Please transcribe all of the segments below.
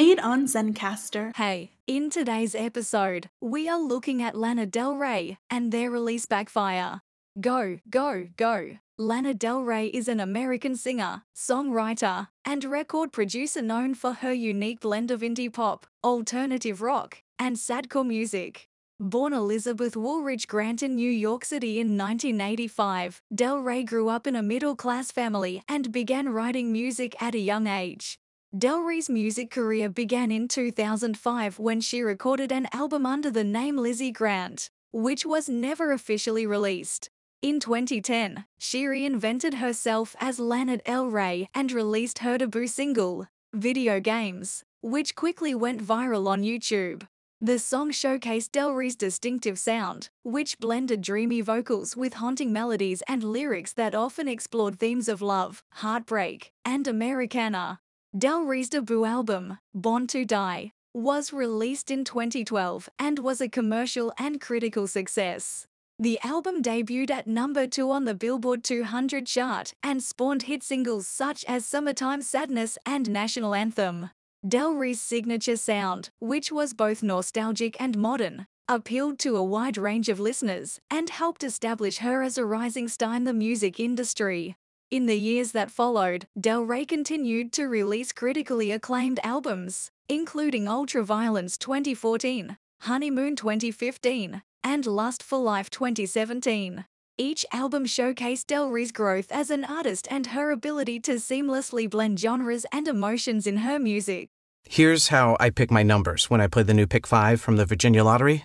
Made on Zencastr. Hey, in today's episode, we are looking at Lana Del Rey and their release Backfire. Go, go, go. Lana Del Rey is an American singer, songwriter, and record producer known for her unique blend of indie pop, alternative rock, and sadcore music. Born Elizabeth Woolridge Grant in New York City in 1985, Del Rey grew up in a middle class family and began writing music at a young age. Del Rey's music career began in 2005 when she recorded an album under the name Lizzie Grant, which was never officially released. In 2010, she reinvented herself as Lana Del Rey and released her debut single, Video Games, which quickly went viral on YouTube. The song showcased Del Rey's distinctive sound, which blended dreamy vocals with haunting melodies and lyrics that often explored themes of love, heartbreak, and Americana. Del Rey's debut album, Born to Die, was released in 2012 and was a commercial and critical success. The album debuted at number 2 on the Billboard 200 chart and spawned hit singles such as Summertime Sadness and National Anthem. Del Rey's signature sound, which was both nostalgic and modern, appealed to a wide range of listeners and helped establish her as a rising star in the music industry. In the years that followed, Del Rey continued to release critically acclaimed albums, including Ultraviolence 2014, Honeymoon 2015, and Lust for Life 2017. Each album showcased Del Rey's growth as an artist and her ability to seamlessly blend genres and emotions in her music. Here's how I pick my numbers when I play the new Pick 5 from the Virginia Lottery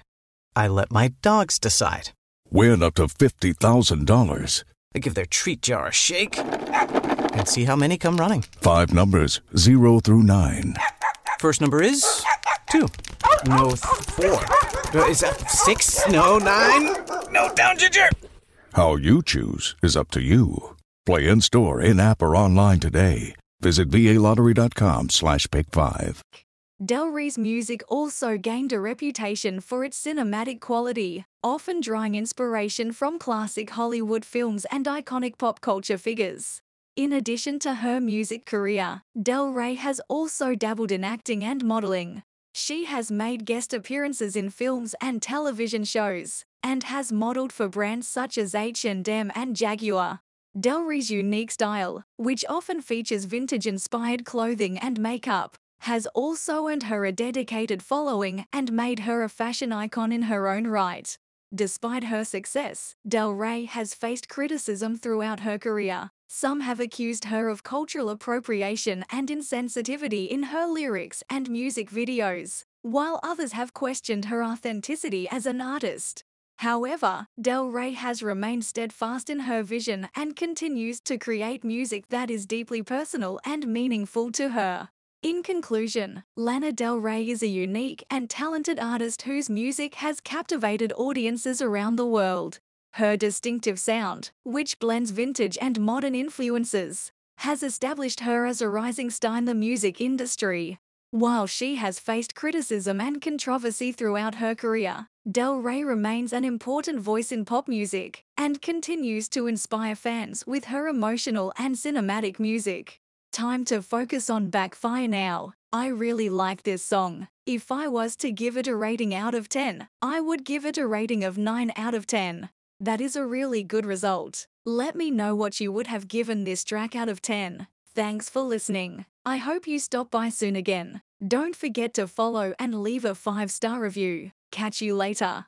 I let my dogs decide. Win up to $50,000. I give their treat jar a shake and see how many come running. Five numbers, 0 through 9. First number is two. No, four. Uh, Is that six? No, nine? No, down, Ginger! How you choose is up to you. Play in store, in app, or online today. Visit VALottery.com slash pick 5. Del Rey's music also gained a reputation for its cinematic quality, often drawing inspiration from classic Hollywood films and iconic pop culture figures. In addition to her music career, Del Rey has also dabbled in acting and modeling. She has made guest appearances in films and television shows, and has modeled for brands such as H&M and Jaguar. Del Rey's unique style, which often features vintage-inspired clothing and makeup, has also earned her a dedicated following and made her a fashion icon in her own right. Despite her success, Del Rey has faced criticism throughout her career. Some have accused her of cultural appropriation and insensitivity in her lyrics and music videos, while others have questioned her authenticity as an artist. However, Del Rey has remained steadfast in her vision and continues to create music that is deeply personal and meaningful to her. In conclusion, Lana Del Rey is a unique and talented artist whose music has captivated audiences around the world. Her distinctive sound, which blends vintage and modern influences, has established her as a rising star in the music industry. While she has faced criticism and controversy throughout her career, Del Rey remains an important voice in pop music and continues to inspire fans with her emotional and cinematic music. Time to focus on Backfire now. I really like this song. If I was to give it a rating out of 10, I would give it a rating of 9 out of 10. That is a really good result. Let me know what you would have given this track out of 10. Thanks for listening. I hope you stop by soon again. Don't forget to follow and leave a 5 star review. Catch you later.